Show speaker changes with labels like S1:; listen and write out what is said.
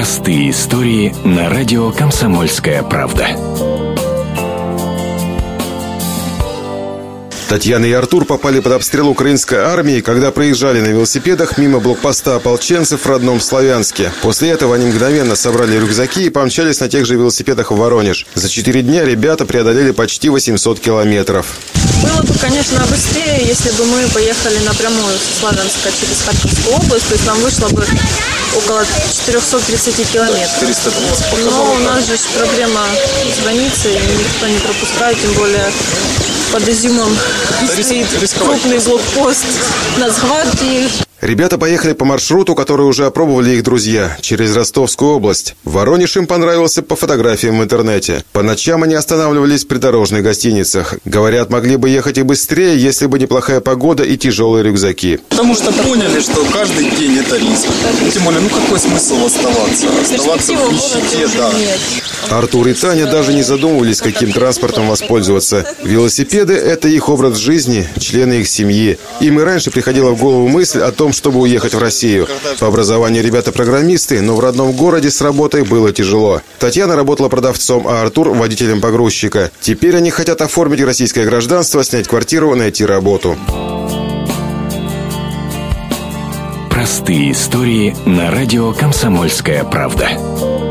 S1: Простые истории на радио «Комсомольская правда».
S2: Татьяна и Артур попали под обстрел украинской армии, когда проезжали на велосипедах мимо блокпоста ополченцев в родном Славянске. После этого они мгновенно собрали рюкзаки и помчались на тех же велосипедах в Воронеж. За четыре дня ребята преодолели почти 800 километров.
S3: Было бы, конечно, быстрее, если бы мы поехали напрямую со Славянска через Харьковскую область, то есть нам вышло бы около 430 километров. 430 Но у нас же проблема с границей, никто не пропускает, тем более под изюмом стоит крупный блокпост Нацгвардии.
S2: Ребята поехали по маршруту, который уже опробовали их друзья, через Ростовскую область. Воронеж им понравился по фотографиям в интернете. По ночам они останавливались в придорожных гостиницах. Говорят, могли бы ехать и быстрее, если бы неплохая погода и тяжелые рюкзаки.
S4: Потому что поняли, что каждый день это риск. Тем более, ну какой смысл оставаться? Оставаться в нищете, да.
S2: Артур и Таня даже не задумывались, каким транспортом воспользоваться. Велосипеды – это их образ жизни, члены их семьи. Им и раньше приходила в голову мысль о том, чтобы уехать в Россию. По образованию ребята программисты, но в родном городе с работой было тяжело. Татьяна работала продавцом, а Артур – водителем погрузчика. Теперь они хотят оформить российское гражданство, снять квартиру, найти работу.
S1: Простые истории на радио «Комсомольская правда».